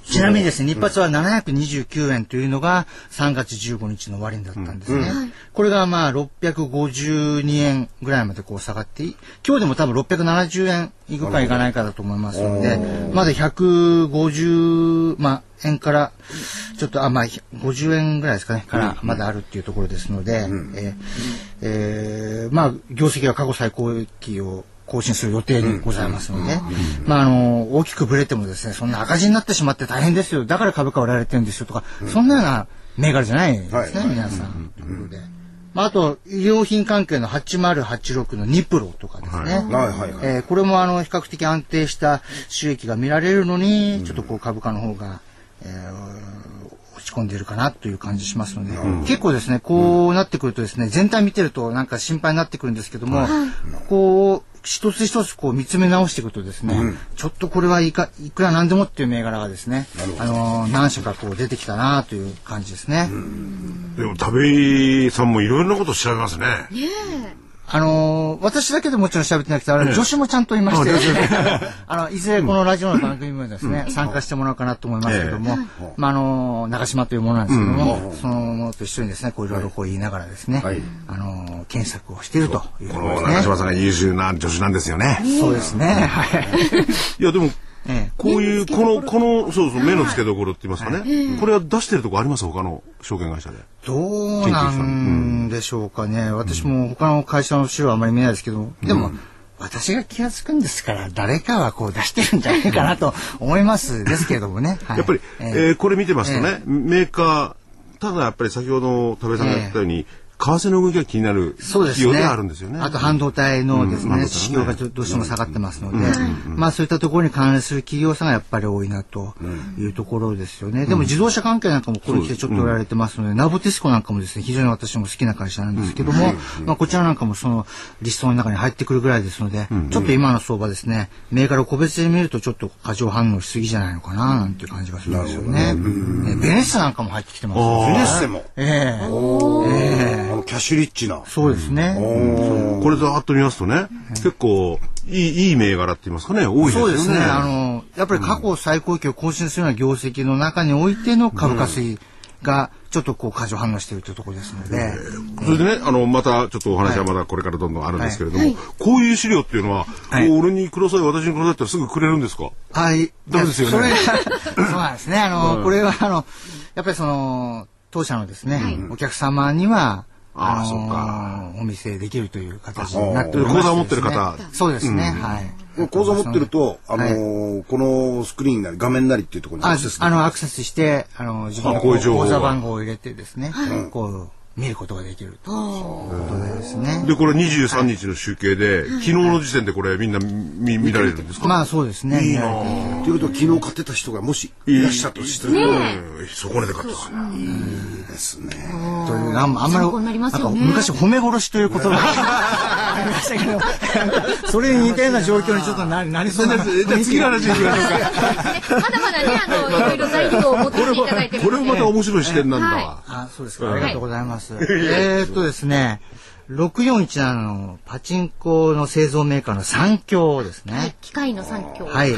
S6: ちなみにですね、日発は729円というのが3月15日の終値だったんですね。うん、これがまあ652円ぐらいまでこう下がって、今日でも多分670円いくかいかないかだと思いますので、まだ150、まあ、円から、ちょっと、あ、まあ、50円ぐらいですかね、からまだあるっていうところですので、うん、えー、えー、まあ、業績は過去最高益を更新する予定にございますので、まあ、あの、大きくぶれてもですね、そんな赤字になってしまって大変ですよ。だから株価売られてるんですよとか、そんなような銘柄じゃないですね、皆さん。ということで。まあ、あと、医療品関係の8086のニプロとかですね。はいえこれもあの、比較的安定した収益が見られるのに、ちょっとこう株価の方が、えー、落ち込んでいるかなという感じしますので、うん、結構ですね、こうなってくるとですね、全体見てるとなんか心配になってくるんですけども、こう、一つ一つこう見つめ直していくとですね、うん、ちょっとこれはいかいくらなんでもっていう銘柄がですね、あのー、何社かこう出てきたなという感じですね。
S4: でも田部さんもいろいろなこと調べますね。ね
S6: あのー、私だけでもちろん喋ってなくて、あれ、女子もちゃんといまして、*laughs* あの、いずれこのラジオの番組もですね、参加してもらおうかなと思いますけども、まあ、あのー、長島というものなんですけども、そのものと一緒にですね、こういろいろこう言いながらですね、あのー、検索をしているというこ
S4: とですね。長島さんが優秀な女子なんですよね。
S6: そうですね。はい。
S4: いや、でも、*laughs* ええ、こういう、この、この、そうそう、目の付けどころって言いますかね。これは出してるとこあります？他の証券会社で。
S6: どうなんでしょうかね。私も他の会社の資料はあまり見ないですけど、でも、私が気が付くんですから、誰かはこう出してるんじゃないかなと思いますですけれどもね。
S4: やっぱり、えー、これ見てますとね、メーカー、ただやっぱり先ほど多部さんが言ったように、為替の動きが気になる
S6: そうですね。
S4: 企業ではあるんですよね。
S6: あと半導体のですね、
S4: うん。
S6: 市況がどどうしても下がってますので、まあそういったところに関連する企業さんがやっぱり多いなというところですよね。でも自動車関係なんかもこれ来てちょっと売られてますので、ナボテスコなんかもですね、非常に私も好きな会社なんですけども、まあこちらなんかもそのリストの中に入ってくるぐらいですので、ちょっと今の相場ですね、銘柄を個別で見るとちょっと過剰反応しすぎじゃないのかななんていう感じがするんですよね。ねベネッセなんかも入ってきてますよね。
S3: ベネッセも。
S6: ええ。
S3: あのキャッシュリッチな。
S6: そうですね。
S4: これざーっと見ますとね、結構いいいい銘柄って言いますかね、多いですよね。
S6: そうですね。あの、やっぱり過去最高益を更新するような業績の中においての株価推移がちょっとこう過剰反応しているというところですので、
S4: それでね、あの、また、ちょっとお話はまだこれからどんどんあるんですけれども、こういう資料っていうのは、俺にください、私にくださいってすぐくれるんですか？
S6: はい。
S4: ダメですよね。
S6: それが *laughs* そうなんですね。あの、これはあの、やっぱりその、当社のですね、お客様には、
S4: ああ
S6: の
S4: そっか。
S6: お見せできるという形になっており
S4: 口座を持ってる方。
S6: そうですね、はい。
S3: 口座持ってると、あの
S6: はい
S3: ーこのスクリーンなり画面なりってい。うところに
S6: あ
S3: アクセス
S6: あの、アクセスして、あの、自分の口座番号を入れてですね、こう、見ることができると。いうことでですね。
S4: で、これ23日の集計で、昨日の時点でこれみんな見見られるんですか？
S6: まあそうですね。
S3: ということは昨日買ってた人がもしいらっしゃったとしても、
S4: うんそこで買ったですね。
S3: ですね。
S6: というあんあんまり、昔褒め殺しという言葉が。ありましたけど、それに似たような状況にちょっとななりそうな
S4: じゃあ次の話に行きましょうか。
S2: まだまだね、あの、いろいろ材料を持ってきていただいてる
S4: これもまた面白い視点なんだ。
S2: はい。
S4: わ。
S6: あ、そうですか。ありがとうございます。えーっとですね、6417のパチンコの製造メーカーの三強ですね。
S2: 機械の三強。
S6: はい、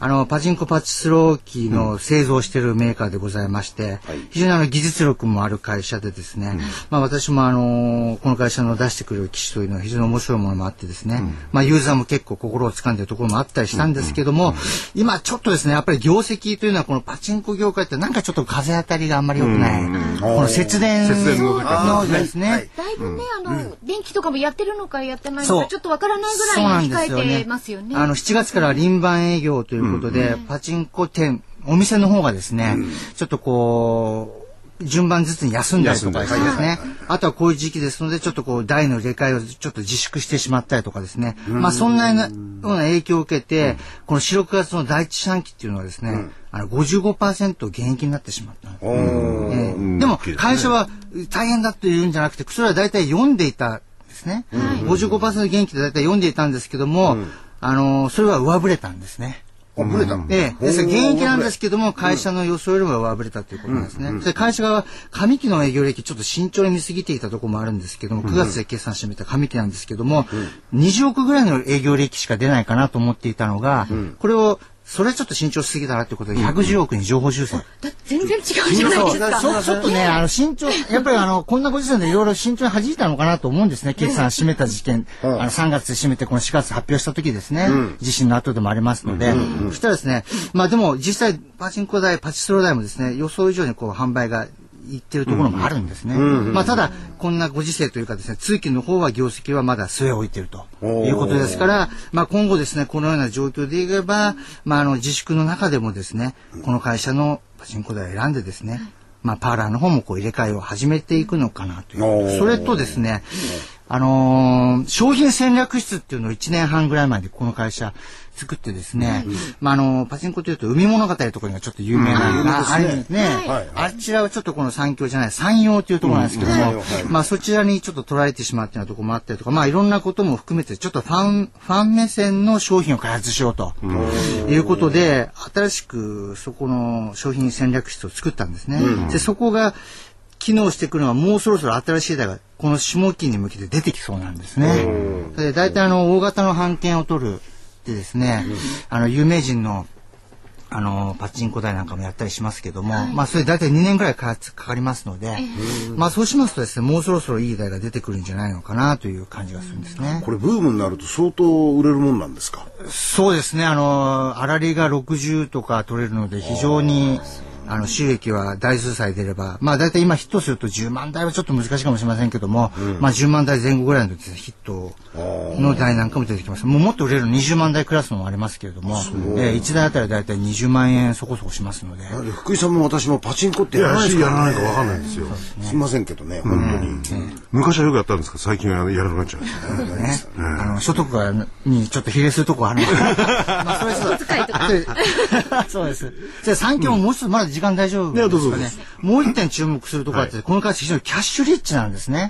S6: あのパチンコパチスロー機の製造しているメーカーでございまして、非常にあの技術力もある会社でですね、まあ私もあのこの会社の出してくる機種というのは非常に面白いものもあってですね、まあユーザーも結構心を掴んでいるところもあったりしたんですけども、今ちょっとですねやっぱり業績というのはこのパチンコ業界ってなんかちょっと風当たりがあんまり良くない、この節電
S4: 節電の時
S6: のですね、
S2: だいぶね、あの、電気とかもやってるのかやってないのか、ちょっとわからないぐらいに
S6: んですよね。
S2: 控えてますよね。
S6: あの、7月から輪番営業ということで、パチンコ店、お店の方がですね、ちょっとこう、順番ずつに休んだりとかですね。あとはこういう時期ですので、ちょっとこう、台の入れ替えをちょっと自粛してしまったりとかですね。まあ、そんなようなような影響を受けて、この4、6月の第一四半期っていうのはですね、あの55%減益になってしまったんででも、会社は大変だっていうんじゃなくて、それは大体読んでいたんですね。55%元気で大体読んでいたんですけども、あのそれは上振れたんですね。
S3: あ、ブレたの？
S6: ええ、ですから現役なんですけども、会社の予想よりも上振れたということなんですね。で会社が上期の営業利益ちょっと慎重に見すぎていたところもあるんですけども、9月で決算してみた上期なんですけども、20億ぐらいの営業利益しか出ないかなと思っていたのが、これをそれちょっと慎重しすぎたなということで、110億に情報修正。
S2: だ全然違うじゃないですか。
S6: そうちょっとね、あの、慎重、やっぱりあの、こんなご時世でいろいろ慎重に弾いたのかなと思うんですね。決算締めた事件、あの、3月で締めて、この4月発表した時ですね。地震の後でもありますので、そしたらですね、まあでも実際、パチンコ台、パチスロ台もですね、予想以上にこう、販売がいってるところもあるんですね。まあただ、こんなご時世というかですね、通期の方は業績はまだ据え置いているということですから、まあ今後ですね、このような状況で言えば、まああの自粛の中でもですね、この会社のパチンコ台を選んでですね、まあパーラーの方もこう入れ替えを始めていくのかなという。それとですね、あのー商品戦略室っていうのを1年半ぐらい前でこの会社作ってですね、まあ、あのパチンコというと海物語とかがちょっと有名なのがあるんですね。あちらはちょっとこの三強じゃない、山陽というところなんですけども、まあそちらにちょっと捉えてしまってようなところもあったりとか、まあいろんなことも含めてちょっとファン、ファン目線の商品を開発しようということで、新しくそこの商品戦略室を作ったんですね。で、そこが機能してくるのはもうそろそろ新しい台がこの下期に向けて出てきそうなんですね。で大体あの大型の版権を取るでですね、あの有名人のあのパチンコ台なんかもやったりしますけども、まあそれ大体2年ぐらいかかかかりますので、まあそうしますとですねもうそろそろいい台が出てくるんじゃないのかなという感じがするんですね。
S3: これブームになると相当売れるもんなんですか？
S6: そうですねあの粗利が60とか取れるので非常にあの収益は台数さえ出れば、まあ大体今ヒットすると10万台はちょっと難しいかもしれませんけども、まあ10万台前後ぐらいのですねヒットの台なんかも出てきます。もうもっと売れる20万台クラスのもありますけれども、えー、1台あたり大体20万円そこそこしますので。
S3: 福井さんも私もパチンコってやらないです
S4: や
S3: から。
S4: ないかわかんないんですよ。
S3: すいませんけどね、本当に。
S4: 昔はよくやったんですけど、最近はやらなくなっちゃうね。
S6: ね、あの所得がにちょっと比例するところあるので、*laughs* まあそれそう。*laughs* そうです。じゃあ三強ももうまだ時間大丈夫ですかね。もう一点注目するところって、この会社非常にキャッシュリッチなんですね。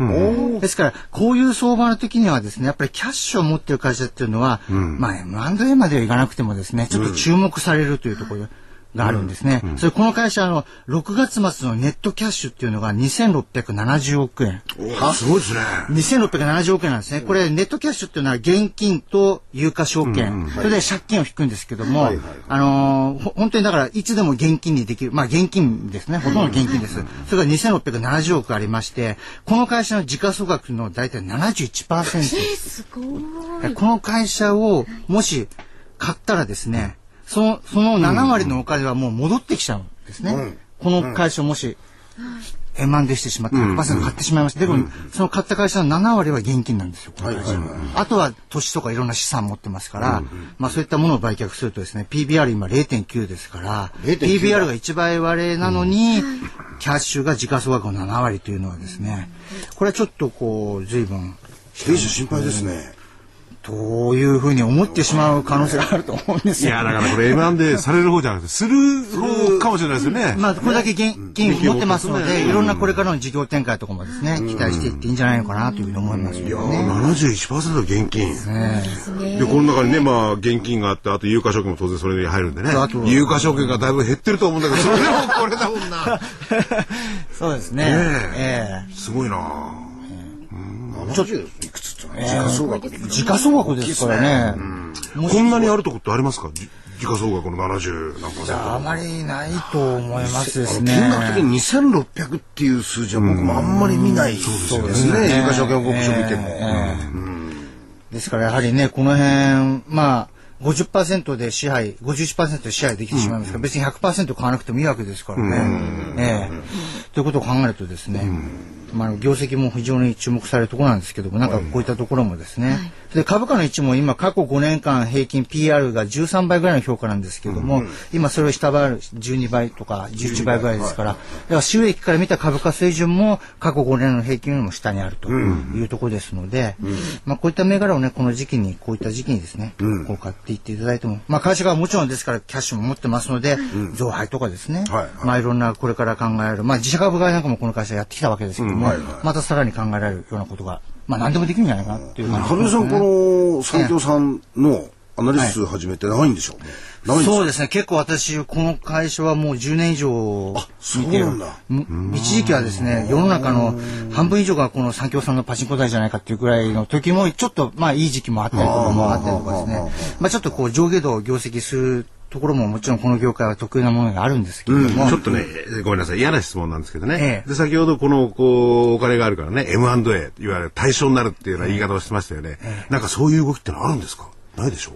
S6: ですからこういう相場の時にはですね、やっぱりキャッシュを持っている会社っていうのは、まあ M&A まではいかなくてもですね、ちょっと注目されるというところ。があるんですね。それこの会社の6月末のネットキャッシュっていうのが2670億円。
S4: すごいですね。
S6: 2670億円なんですね。これ、ネットキャッシュっていうのは現金と有価証券、それで借金を引くんですけども、あのーほ本当にだから、いつでも現金にできる、まあ現金ですね。ほとんど現金です。それが2670億ありまして、この会社の時価総額の大体71%。
S2: すごい。
S6: この会社をもし買ったらですね、その、その7割のお金はもう戻ってきちゃうんですね。この会社をもし、円満でしてしまって100%買ってしまいました。でも、その買った会社の7割は現金なんですよ。この会社。あとは土地とかいろんな資産持ってますから、まあそういったものを売却するとですね、PBR 今0.9ですから、
S3: 0.9
S6: PBR が1倍割れなのに、キャッシュが時価総額の7割というのはですね、これはちょっとこう、随分、
S3: 経営者心配ですね。
S6: というふうに思ってしまう可能性があると思うんですよ。
S4: いや、だからこれ M&A される方じゃなくて、する方かもしれないですよね。
S6: まあ、これだけ現金を持ってますので、いろんなこれからの事業展開とかもですね、期待していっていいんじゃないのかなというふうに思いますよね。
S4: 71%現金。で、この中にね、まあ、現金があって、あと有価証券も当然それに入るんでね。有価証券がだいぶ減ってると思うんだけど、それでもこれだもんな。*laughs*
S6: そうですね。
S4: ね
S6: え
S4: すごいな
S3: ちょっといくつっての時価総額
S6: 時価総額ですからね。
S4: こんなにあるとこってありますか？じ時価総額の70何パーセント
S6: あまりないと思いますです
S3: 金額的
S6: ね。
S3: に2600っていう数字は僕もあんまり見ないですね。有価証券報告書見ても。
S6: ですからやはりね、この辺、まあ、50%で支配、51%で支配できてしまいますから、別に100%買わなくてもいいわけですからね。ええ。ということを考えるとですね、まあ、業績も非常に注目されるところなんですけども、なんかこういったところもですね、で株価の位置も今過去5年間平均 PR が13倍ぐらいの評価なんですけども、今それを下回る12倍とか11倍ぐらいですから、だから収益から見た株価水準も過去5年の平均よりも下にあるというところですので、まあこういった銘柄をね、この時期に、こういった時期にですね、こう買っていっていただいても、まあ会社がもちろんですからキャッシュも持ってますので、増配とかですね、
S3: はい。はい。
S6: まあいろんなこれから考える、まあ自社株買いなんかもこの会社やってきたわけですけども、またさらに考えられるようなことが、まあ何でもできるんじゃないかなっていう。感じ
S3: 羽生さん、この三協さんのアナリスト始めて長いんでしょう長い
S6: そうですね。結構私、この会社はもう10年以上見てる。一時期はですね、世の中の半分以上がこの三協さんのパチンコ台じゃないかっていうぐらいの時も、ちょっとまあいい時期もあったりとかもあったりとかですね。まあちょっとこう上下動業績するところももちろんこの業界は得意なものがあるんですけれども、
S4: ちょっとね、ごめんなさい、嫌な質問なんですけどね。
S6: ええ。
S4: で、先ほどこの、こう、お金があるからね、M&A、いわゆる対象になるっていうような言い方をしてましたよね。なんかそういう動きってのあるんですか？ないでしょう？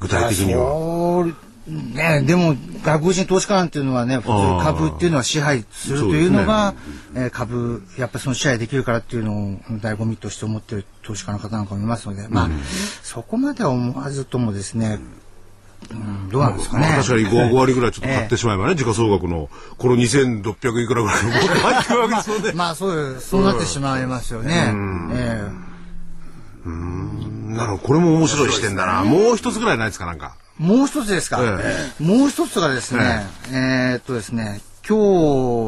S4: 具体的には。
S6: ね、でも外国人投資家なんていうのはね普通株っていうのは支配するというのが、えー株やっぱりその支配できるからっていうのを醍醐味として思ってる投資家の方なんかもいますので、まあそこまでは思わずともですね、うん、どうなんですかね。
S4: まあ確かに 5, 5割ぐらいちょっと買ってしまえばね、時価総額の、この2600いくらぐらいの入ってくるわけですよね。*laughs*
S6: まあそうですそうなってしまいますよね。ええ
S4: なるほど、これも面白い視点だな。もう一つぐらいないですか、なんか。
S6: もう一つですか？
S4: え
S6: もう一つがですね、えーっとですね、今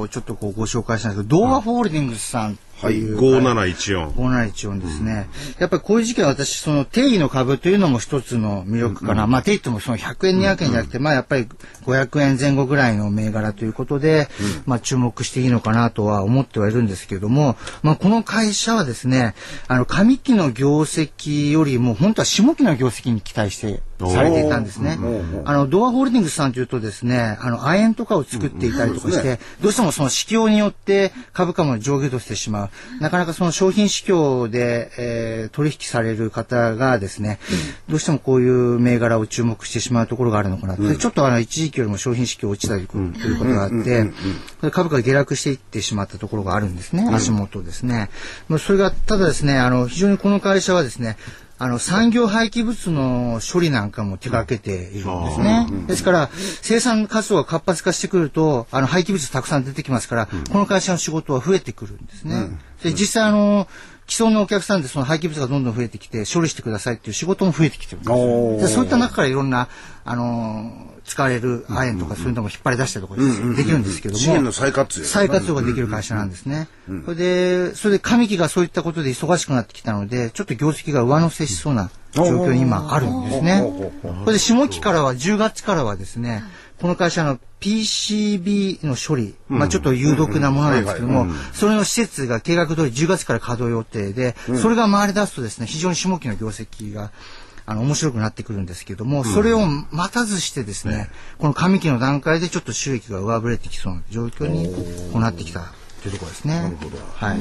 S6: 日ちょっとこうご紹介したんですけど、動画ホールディングスさんっていう、
S4: 5714。
S6: 5714ですね。やっぱりこういう時期は私、その定義の株というのも一つの魅力かな。まあ定義ともその100円、200円じゃなくて、まあやっぱり500円前後ぐらいの銘柄ということで、まあ注目していいのかなとは思ってはいるんですけれども、まあこの会社はですね、あの上期の業績よりも本当は下期の業績に期待してされていたんですね。あの、ドアホールディングスさんというとですね、あの、亜鉛とかを作っていたりとかして、どうしてもその市況によって株価も上下動してしまは、なかなかその商品市況で、えー、取引される方がですね、うん、どうしてもこういう銘柄を注目してしまうところがあるのかなと、うん、ちょっとあの一時期よりも商品市況落ちたりということがあって、株価が下落していってしまったところがあるんですね、足元ですね。まあ、それがただですね、あの非常にこの会社はですね、あの産業廃棄物の処理なんかも手掛けているんですね。ですから生産活動が活発化してくるとあの廃棄物たくさん出てきますから、うん、この会社の仕事は増えてくるんですね。うん、で実際あの既存のお客さんでその廃棄物がどんどん増えてきて処理してくださいっていう仕事も増えてきてるんですでそういった中からいろんなあの使われる亜鉛とかそういうのも引っ張り出したりとかできるんですけども、資
S3: 源の再活用
S6: 再活用ができる会社なんですね。それでそれで上期がそういったことで忙しくなってきたのでちょっと業績が上乗せしそうな状況に今あるんですね。これで下期からは10月からはですねこの会社の PCB の処理、まあちょっと有毒なものなんですけども、それの施設が計画通り10月から稼働予定で、それが回り出すとですね、非常に下期の業績があの面白くなってくるんですけども、それを待たずしてですね、この上期の段階でちょっと収益が上振れてきそうな状況にこうなってきたというところですね。なるほど。はい。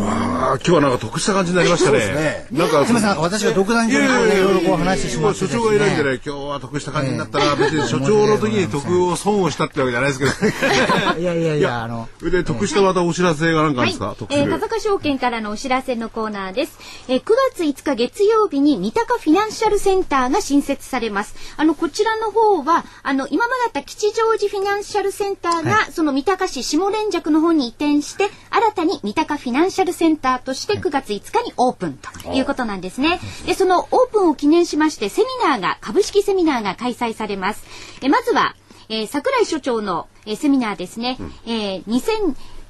S4: わあ、今日はなんか得した感じになりましたね。ね
S6: なんかすみません、私が独断上にいろいろこう話してしまって、
S4: 所長がいないんでね、今日は得した感じになったら、別に所長の時に得を損をしたってわけじゃないですけど。*laughs*
S6: いやいやいや、あの。
S4: で得したまたお知らせがなんかあるんですか？
S2: えー、風証券からのお知らせのコーナーです。えー、9月5日月曜日に三鷹フィナンシャルセンターが新設されます。あのこちらの方はあの今まであった吉祥寺フィナンシャルセンターが、その三鷹市下連雀の方に移転して新たたに三鷹フィナンシャルセンターとして9月5日にオープンということなんですね。で、そのオープンを記念しましてセミナーが、株式セミナーが開催されます。えまずは、えー、桜井所長の、えー、セミナーですね。うん、えー、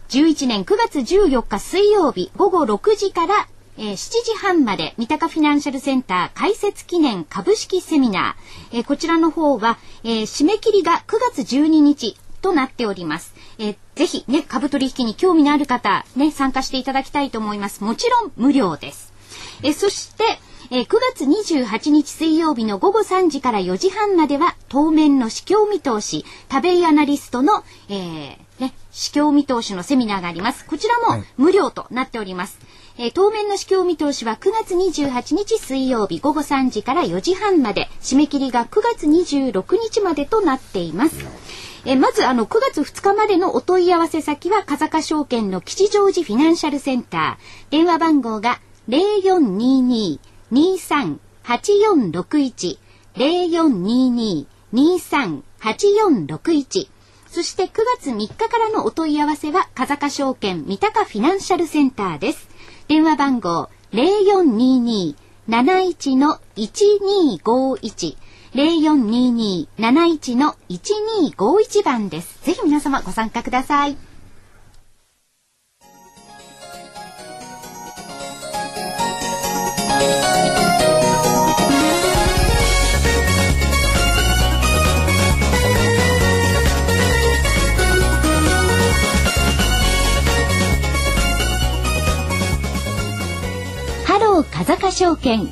S2: 2011年9月14日水曜日午後6時からえー、7時半まで三鷹フィナンシャルセンター開設記念株式セミナー、えー、こちらの方は、えー、締め切りが9月12日となっております。えー、ぜひね、株取引に興味のある方、ね、参加していただきたいと思います。もちろん無料です。えー、そして、えー、9月28日水曜日の午後3時から4時半までは当面の市況見通し、食べアナリストの、えー、ね、市況見通しのセミナーがあります。こちらも無料となっております。はい、えー、当面の市況見通しは9月28日水曜日午後3時から4時半まで、締め切りが9月26日までとなっています。えまずあの9月2日までのお問い合わせ先は風賀証券の吉祥寺フィナンシャルセンター。電話番号が0422-23-8461 0422-23-8461そして9月3日からのお問い合わせは風賀証券三鷹フィナンシャルセンターです。電話番号0422-71-1251 0422-71の1251番です。ぜひ皆様ご参加ください。ハロー風賀証券。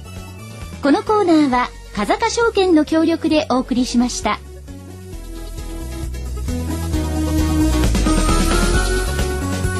S2: このコーナーは風賀証券の協力でお送りしました。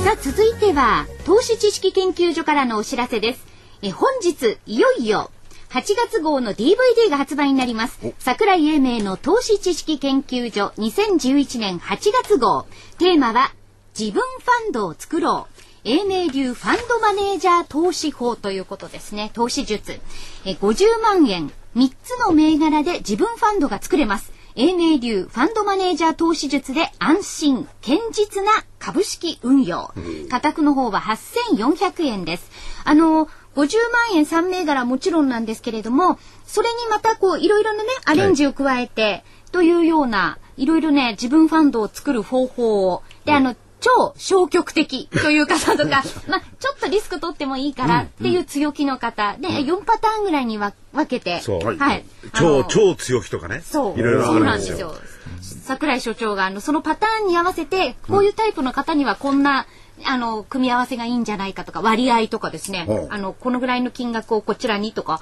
S2: さあ続いては投資知識研究所からのお知らせです。え本日いよいよ8月号の DVD が発売になります。桜井英明の投資知識研究所2011年8月号。テーマは自分ファンドを作ろう。英明流ファンドマネージャー投資法ということですね。投資術。え50万円3つの銘柄で自分ファンドが作れます。英明流ファンドマネージャー投資術で安心、堅実な株式運用。価格の方は8400円です。あの、50万円3銘柄もちろんなんですけれども、それにまたこういろいろなね、アレンジを加えて、というような、いろいろね、自分ファンドを作る方法を、で、あの、超消極的という方とか、*laughs* まあ、ちょっとリスク取ってもいいからっていう強気の方で、4パターンぐらいに分けて、
S4: はい。超、超強気とかね。
S2: そう。いろいろあるんですよ。桜井所長があのそのパターンに合わせてこういうタイプの方にはこんなあの、組み合わせがいいんじゃないかとか、割合とかですね。あの、このぐらいの金額をこちらにとか、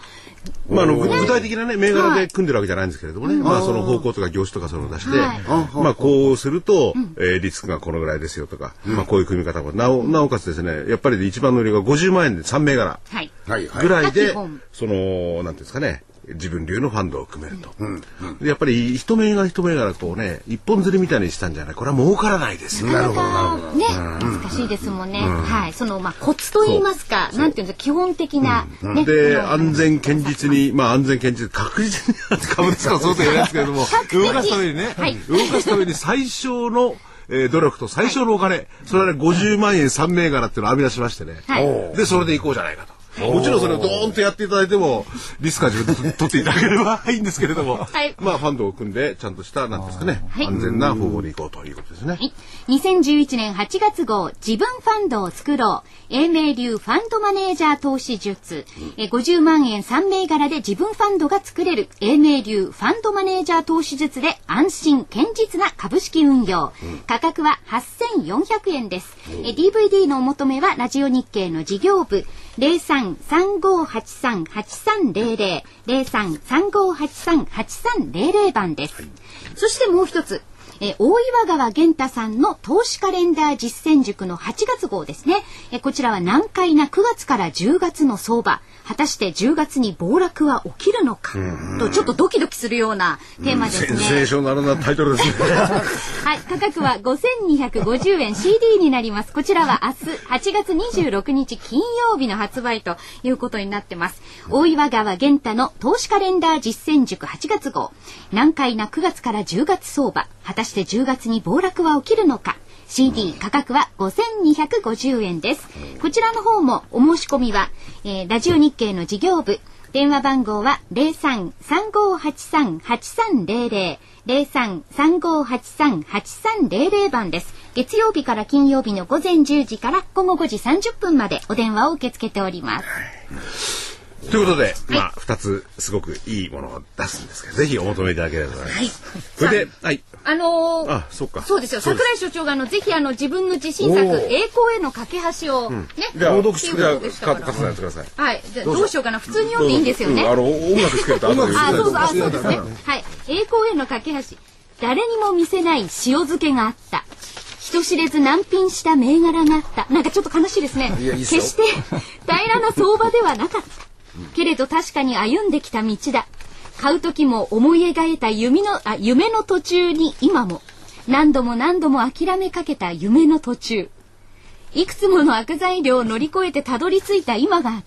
S4: まあ、あの、具体的なね、銘柄で組んでるわけじゃないんですけれどもね、まあ、その方向とか業種とかそういうのを出して、
S2: はい。
S4: まあ、こうすると、えーリスクがこのぐらいですよとか、まあ、こういう組み方も、なお、なおかつですね、やっぱり一番の売りが50万円で3銘柄
S2: はい。
S3: はいはい。
S4: ぐらいで、その、なんていうんですかね、自分流のファンドを組めると。でやっぱり一銘柄一銘柄こうね、一本釣りみたいにしたんじゃない、これは儲からないですよ。
S2: なかなかね、難しいですもんね。はい。その、まあ、コツと言いますか、なんていうんですか、基本的な、ね。
S4: で、安全堅実に、*laughs* まあ安全堅実、確実に株ですからそうと言えないですけれども、動かすためにね、
S2: はい
S4: 動かすために最小の、えー努力と最小のお金、それはね、50万円3銘柄っていうのを編み出しましてね、
S2: はい
S4: で、それでいこうじゃないかと。もちろんそれをドーンとやっていただいても、リスクは自分で取っていただければいいんですけれども、
S2: はい
S4: まあファンドを組んで、ちゃんとした、なんですかね、
S2: はい
S4: 安全な方法でいこうということですね。
S2: はい。2011年8月号、自分ファンドを作ろう。英明流ファンドマネージャー投資術。え50万円3銘柄で自分ファンドが作れる。英明流ファンドマネージャー投資術で安心、堅実な株式運用。価格は8400円です。え DVD のお求めはラジオ日経の事業部。0335838300。0335838300番です。そしてもう一つ。えー大岩川源太さんの投資カレンダー実践塾の8月号ですね。えーこちらは難解な9月から10月の相場。果たして10月に暴落は起きるのかとちょっとドキドキするようなテーマですね。
S4: センセーショナルなタイトルですね。*laughs*
S2: はい、価格は5250円 CD になります。こちらは明日8月26日金曜日の発売ということになってます。大岩川源太の投資カレンダー実践塾8月号。難解な9月から10月相場。果たして10月に暴落は起きるのか。CD 価格は5250円です。こちらの方もお申し込みは、えーラジオ日経の事業部。電話番号は03-3583-8300。03-3583-8300番です。月曜日から金曜日の午前10時から午後5時30分までお電話を受け付けております。
S4: ということで、まあ、二つすごくいいものを出すんですけど、ぜひお求めいただければと思います。
S2: はい。
S4: それで、はい。
S2: あのー
S4: あ、そっか。
S2: そうですよ。桜井所長があのぜひあの自分の自信作栄光への架け橋をね、
S4: じゃあ、
S2: 朗
S4: 朗読
S2: して
S4: ください。
S2: はい。じゃあどうしようかな。普通に読んでいいんですよね。
S4: うんあの、音楽つけると後で言って
S2: あ、そうそう、あ、そうですね。はい。栄光への架け橋。誰にも見せない塩漬けがあった。人知れず難品した銘柄があった。なんかちょっと悲しいですね。決して平らな相場ではなかった。けれど確かに歩んできた道だ。買う時も思い描いた夢のあ夢の途中に今も何度も何度も諦めかけた夢の途中。いくつもの悪材料を乗り越えてたどり着いた今がある。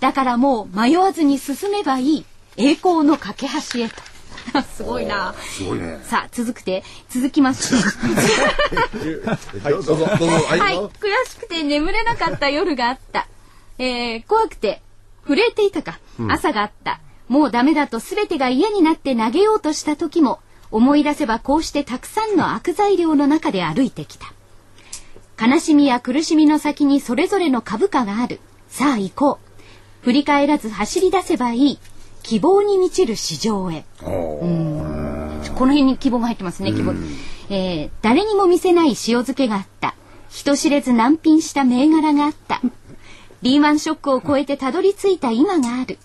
S2: だからもう迷わずに進めばいい。栄光の架け橋へと。*laughs* すごいな。
S3: すごいね。
S2: さあ、続くて、続きまして。*laughs*
S4: はい、どうぞ、どうぞ。はい。
S2: はい、悔しくて眠れなかった夜があった。えー、怖くて震えていたか、朝があった。もうダメだと全てが嫌になって投げようとした時も、思い出せばこうしてたくさんの悪材料の中で歩いてきた。悲しみや苦しみの先にそれぞれの株価がある。さあ行こう。振り返らず走り出せばいい。希望に満ちる市場へ。この辺に希望が入ってますね、希望。えー誰にも見せない塩漬けがあった。人知れず難品した銘柄があった。リーマンショックを超えてたどり着いた今がある。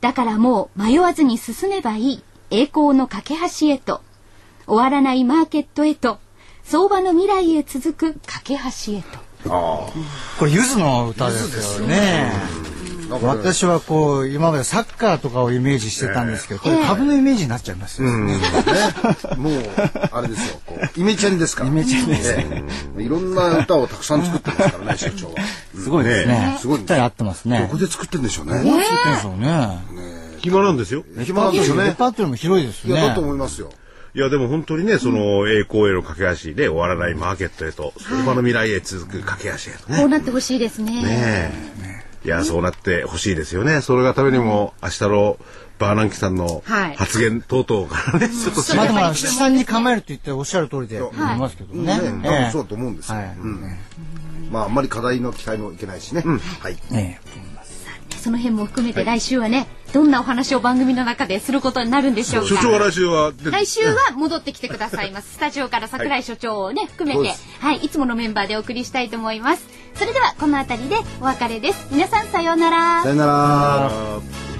S2: だからもう迷わずに進めばいい。栄光の架け橋へと。終わらないマーケットへと。相場の未来へ続く架け橋へと。
S6: これゆずの歌ですよね。私はこう今までサッカーとかをイメージしてたんですけど、これ株のイメージになっちゃいますよね。
S3: ね、もう、あれですよ、こう、イメチェンですから。
S6: イメチェンです
S3: ええいろんな歌をたくさん作ってますからね、*laughs* 社長は。
S6: すごいですね。
S3: すごい
S6: ぴったり合ってますね。
S3: どこで作ってんでしょうね。
S6: 作ってんでしょうね。
S4: 暇なんですよ。
S3: 暇なんですよね。
S6: レパートリーも広いです
S3: いや、だ
S6: ね
S3: と。思いますよ。
S4: いや、でも本当にね、その、栄光への架け橋で終わらないマーケットへと、相場の未来へ続く架け橋へとね。
S2: こうなってほしいですね。
S4: ねえ。いや、そうなってほしいですよね。それがためにも、明日のバーナンキさんの発言等々からね、はい、ちょっと
S6: まあでも、七三に構えると言っておっしゃる通りで思いますけどね。
S3: はい、
S6: ね多
S3: 分そうだと思うんですよ。
S6: はい
S3: うん、まあ、あんまり課題の期待もいけないしね。うん、はい。
S6: ね
S2: その辺も含めて来週はね、はい、どんなお話を番組の中ですることになるんでしょうか。
S4: 所長は来週は
S2: 来週は戻ってきてくださいます。*laughs* スタジオから櫻井所長をね、含めて、はい、はい、いつものメンバーでお送りしたいと思います。それではこの辺りでお別れです。皆さんさようなら。
S3: さようなら。